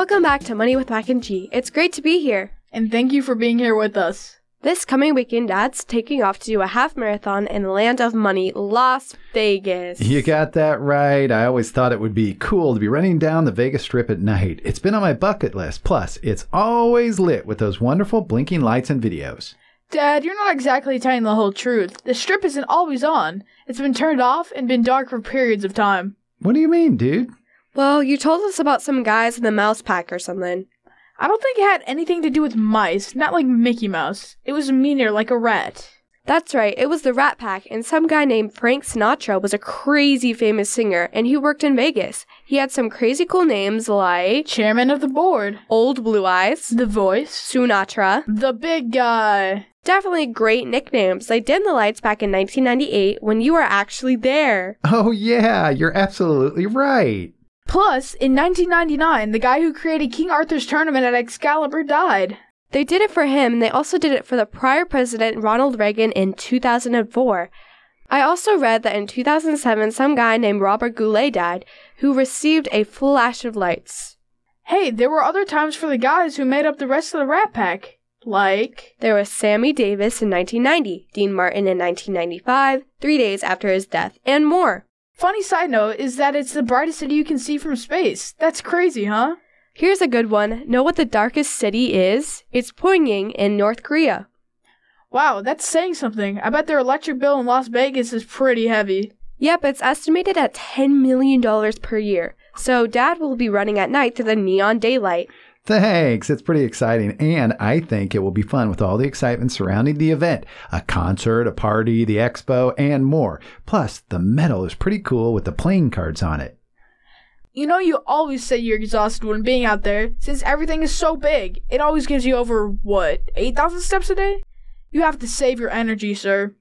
Welcome back to Money with Mac and G. It's great to be here. And thank you for being here with us. This coming weekend, Dad's taking off to do a half marathon in the land of money, Las Vegas. You got that right. I always thought it would be cool to be running down the Vegas Strip at night. It's been on my bucket list. Plus, it's always lit with those wonderful blinking lights and videos. Dad, you're not exactly telling the whole truth. The strip isn't always on. It's been turned off and been dark for periods of time. What do you mean, dude? Well, you told us about some guys in the mouse pack or something. I don't think it had anything to do with mice, not like Mickey Mouse. It was meaner like a rat. That's right, it was the Rat Pack, and some guy named Frank Sinatra was a crazy famous singer, and he worked in Vegas. He had some crazy cool names like Chairman of the board. Old Blue Eyes, The voice. Sinatra. The big guy. Definitely great nicknames. They dimmed the lights back in 1998 when you were actually there. Oh, yeah, you're absolutely right. Plus, in 1999, the guy who created King Arthur's tournament at Excalibur died. They did it for him, and they also did it for the prior president, Ronald Reagan, in 2004. I also read that in 2007, some guy named Robert Goulet died, who received a flash of lights. Hey, there were other times for the guys who made up the rest of the Rat Pack. Like. There was Sammy Davis in 1990, Dean Martin in 1995, three days after his death, and more. Funny side note is that it's the brightest city you can see from space. That's crazy, huh? Here's a good one. Know what the darkest city is? It's Pyongyang in North Korea. Wow, that's saying something. I bet their electric bill in Las Vegas is pretty heavy. Yep, it's estimated at $10 million per year. So Dad will be running at night through the neon daylight. Thanks. It's pretty exciting. And I think it will be fun with all the excitement surrounding the event a concert, a party, the expo, and more. Plus, the medal is pretty cool with the playing cards on it. You know, you always say you're exhausted when being out there, since everything is so big. It always gives you over, what, 8,000 steps a day? You have to save your energy, sir.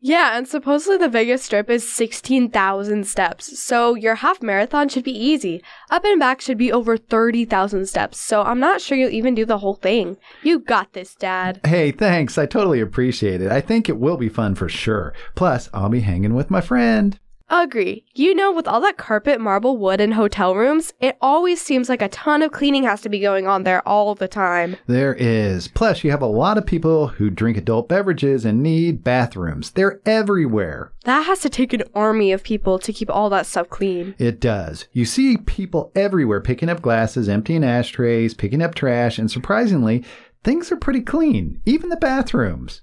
Yeah, and supposedly the Vegas Strip is 16,000 steps, so your half marathon should be easy. Up and back should be over 30,000 steps, so I'm not sure you'll even do the whole thing. You got this, Dad. Hey, thanks. I totally appreciate it. I think it will be fun for sure. Plus, I'll be hanging with my friend. Agree. You know, with all that carpet, marble, wood, and hotel rooms, it always seems like a ton of cleaning has to be going on there all the time. There is. Plus, you have a lot of people who drink adult beverages and need bathrooms. They're everywhere. That has to take an army of people to keep all that stuff clean. It does. You see people everywhere picking up glasses, emptying ashtrays, picking up trash, and surprisingly, things are pretty clean, even the bathrooms.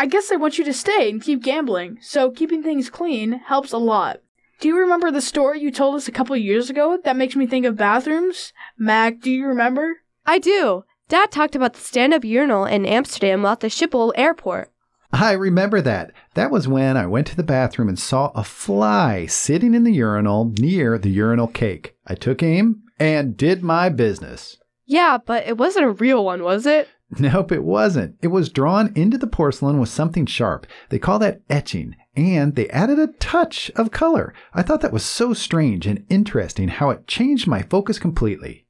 I guess they want you to stay and keep gambling, so keeping things clean helps a lot. Do you remember the story you told us a couple years ago that makes me think of bathrooms? Mac, do you remember? I do. Dad talked about the stand up urinal in Amsterdam at the Schiphol airport. I remember that. That was when I went to the bathroom and saw a fly sitting in the urinal near the urinal cake. I took aim and did my business. Yeah, but it wasn't a real one, was it? Nope, it wasn't. It was drawn into the porcelain with something sharp. They call that etching, and they added a touch of color. I thought that was so strange and interesting how it changed my focus completely.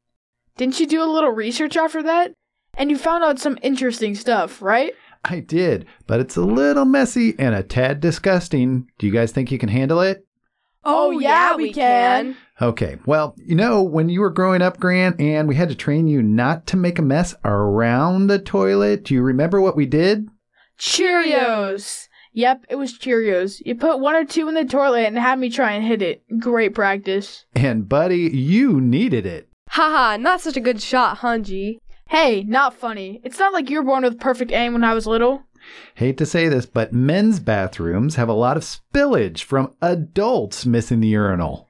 Didn't you do a little research after that? And you found out some interesting stuff, right? I did, but it's a little messy and a tad disgusting. Do you guys think you can handle it? Oh, oh yeah, we can. Okay, well, you know, when you were growing up, Grant, and we had to train you not to make a mess around the toilet, do you remember what we did? Cheerios! Yep, it was Cheerios. You put one or two in the toilet and had me try and hit it. Great practice. And, buddy, you needed it. Haha, not such a good shot, huh, G? Hey, not funny. It's not like you were born with perfect aim when I was little. Hate to say this, but men's bathrooms have a lot of spillage from adults missing the urinal.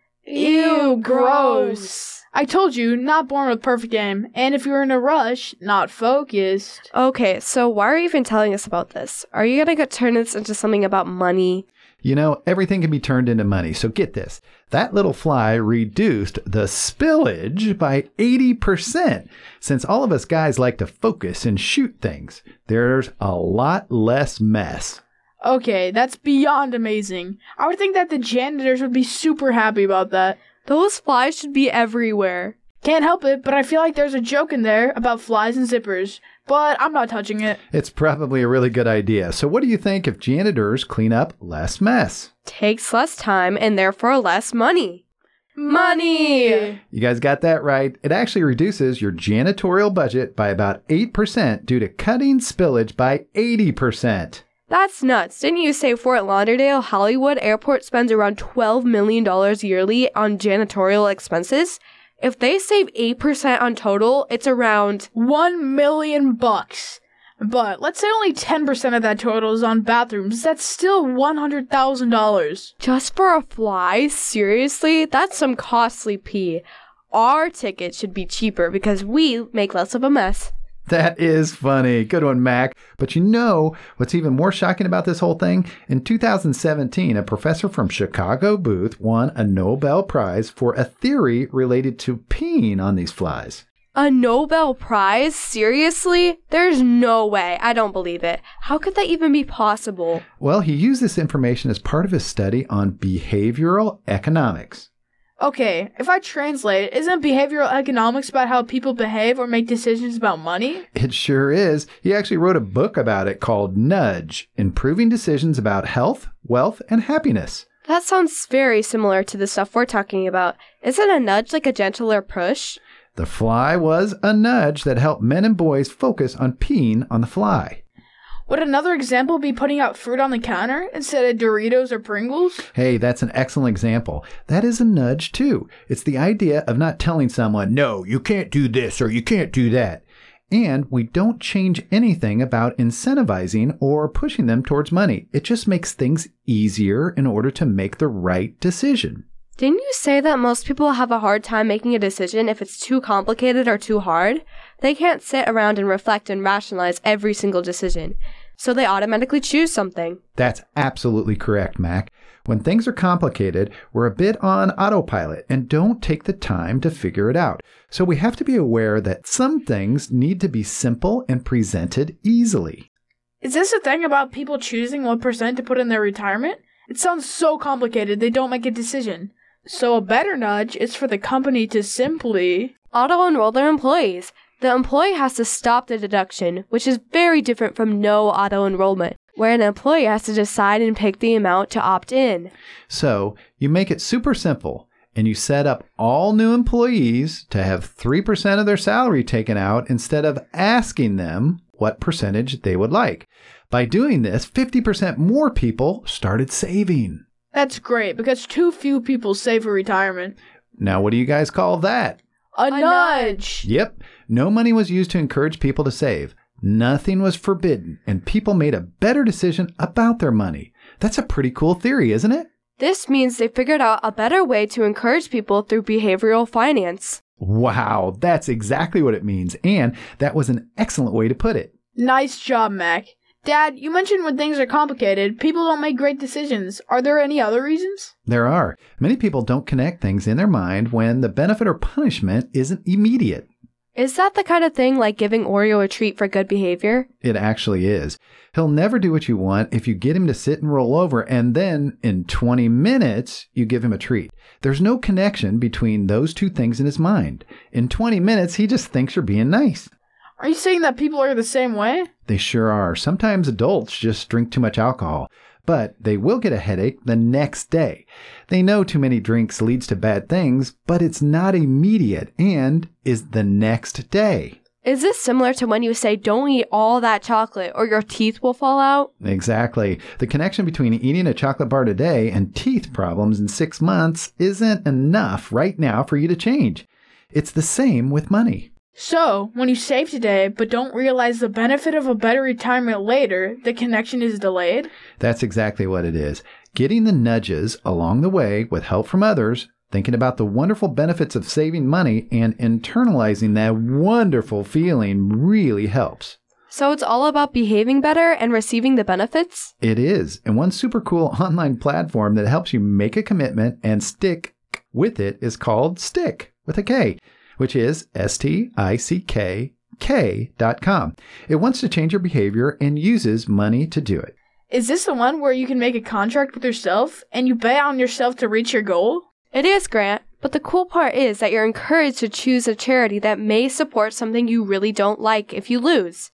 Ew, gross. I told you, not born with perfect aim, and if you're in a rush, not focused. Okay, so why are you even telling us about this? Are you gonna turn this into something about money? You know, everything can be turned into money. So get this that little fly reduced the spillage by 80%. Since all of us guys like to focus and shoot things, there's a lot less mess. Okay, that's beyond amazing. I would think that the janitors would be super happy about that. Those flies should be everywhere. Can't help it, but I feel like there's a joke in there about flies and zippers. But I'm not touching it. It's probably a really good idea. So, what do you think if janitors clean up less mess? Takes less time and therefore less money. Money! You guys got that right. It actually reduces your janitorial budget by about 8% due to cutting spillage by 80%. That's nuts. Didn't you say Fort Lauderdale Hollywood Airport spends around $12 million yearly on janitorial expenses? If they save 8% on total, it's around One million bucks. But let's say only 10% of that total is on bathrooms. That's still $100,000. just for a fly? Seriously? That's some costly pee. Our ticket should be cheaper because we make less of a mess. That is funny. Good one, Mac. But you know what's even more shocking about this whole thing? In 2017, a professor from Chicago Booth won a Nobel Prize for a theory related to peeing on these flies. A Nobel Prize? Seriously? There's no way. I don't believe it. How could that even be possible? Well, he used this information as part of his study on behavioral economics. Okay, if I translate, isn't behavioral economics about how people behave or make decisions about money? It sure is. He actually wrote a book about it called Nudge Improving Decisions About Health, Wealth, and Happiness. That sounds very similar to the stuff we're talking about. Isn't a nudge like a gentler push? The fly was a nudge that helped men and boys focus on peeing on the fly. Would another example be putting out fruit on the counter instead of Doritos or Pringles? Hey, that's an excellent example. That is a nudge, too. It's the idea of not telling someone, no, you can't do this or you can't do that. And we don't change anything about incentivizing or pushing them towards money. It just makes things easier in order to make the right decision. Didn't you say that most people have a hard time making a decision if it's too complicated or too hard? They can't sit around and reflect and rationalize every single decision. So they automatically choose something. That's absolutely correct, Mac. When things are complicated, we're a bit on autopilot and don't take the time to figure it out. So we have to be aware that some things need to be simple and presented easily. Is this a thing about people choosing what percent to put in their retirement? It sounds so complicated they don't make a decision. So a better nudge is for the company to simply Auto enroll their employees. The employee has to stop the deduction, which is very different from no auto enrollment, where an employee has to decide and pick the amount to opt in. So you make it super simple and you set up all new employees to have 3% of their salary taken out instead of asking them what percentage they would like. By doing this, 50% more people started saving. That's great because too few people save for retirement. Now, what do you guys call that? A, nudge. nudge. Yep, no money was used to encourage people to save. Nothing was forbidden, and people made a better decision about their money. That's a pretty cool theory, isn't it? This means they figured out a better way to encourage people through behavioral finance. Wow, that's exactly what it means, and that was an excellent way to put it. Nice job, Mac. Dad, you mentioned when things are complicated, people don't make great decisions. Are there any other reasons? There are. Many people don't connect things in their mind when the benefit or punishment isn't immediate. Is that the kind of thing like giving Oreo a treat for good behavior? It actually is. He'll never do what you want if you get him to sit and roll over, and then in 20 minutes, you give him a treat. There's no connection between those two things in his mind. In 20 minutes, he just thinks you're being nice. Are you saying that people are the same way? They sure are. Sometimes adults just drink too much alcohol, but they will get a headache the next day. They know too many drinks leads to bad things, but it's not immediate and is the next day. Is this similar to when you say don't eat all that chocolate or your teeth will fall out? Exactly. The connection between eating a chocolate bar today and teeth problems in six months isn't enough right now for you to change. It's the same with money. So, when you save today but don't realize the benefit of a better retirement later, the connection is delayed? That's exactly what it is. Getting the nudges along the way with help from others, thinking about the wonderful benefits of saving money, and internalizing that wonderful feeling really helps. So it's all about behaving better and receiving the benefits? It is. And one super cool online platform that helps you make a commitment and stick with it is called Stick with a K, which is S T I C K K dot com. It wants to change your behavior and uses money to do it. Is this the one where you can make a contract with yourself and you bet on yourself to reach your goal? It is, Grant. But the cool part is that you're encouraged to choose a charity that may support something you really don't like if you lose.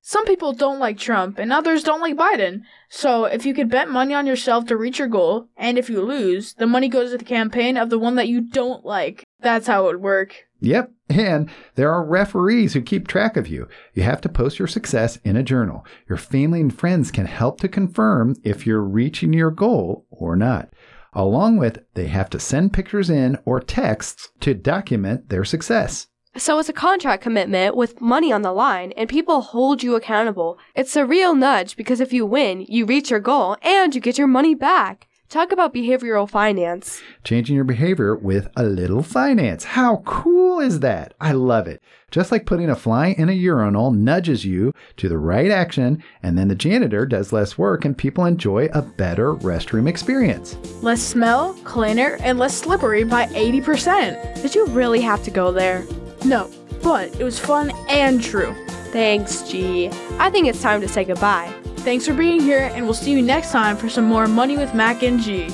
Some people don't like Trump and others don't like Biden. So if you could bet money on yourself to reach your goal, and if you lose, the money goes to the campaign of the one that you don't like. That's how it would work. Yep. And there are referees who keep track of you. You have to post your success in a journal. Your family and friends can help to confirm if you're reaching your goal or not. Along with, they have to send pictures in or texts to document their success. So it's a contract commitment with money on the line, and people hold you accountable. It's a real nudge because if you win, you reach your goal and you get your money back. Talk about behavioral finance. Changing your behavior with a little finance. How cool is that? I love it. Just like putting a fly in a urinal nudges you to the right action, and then the janitor does less work and people enjoy a better restroom experience. Less smell, cleaner, and less slippery by 80%. Did you really have to go there? No, but it was fun and true. Thanks, G. I think it's time to say goodbye. Thanks for being here, and we'll see you next time for some more Money with Mac and G.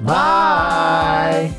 Bye.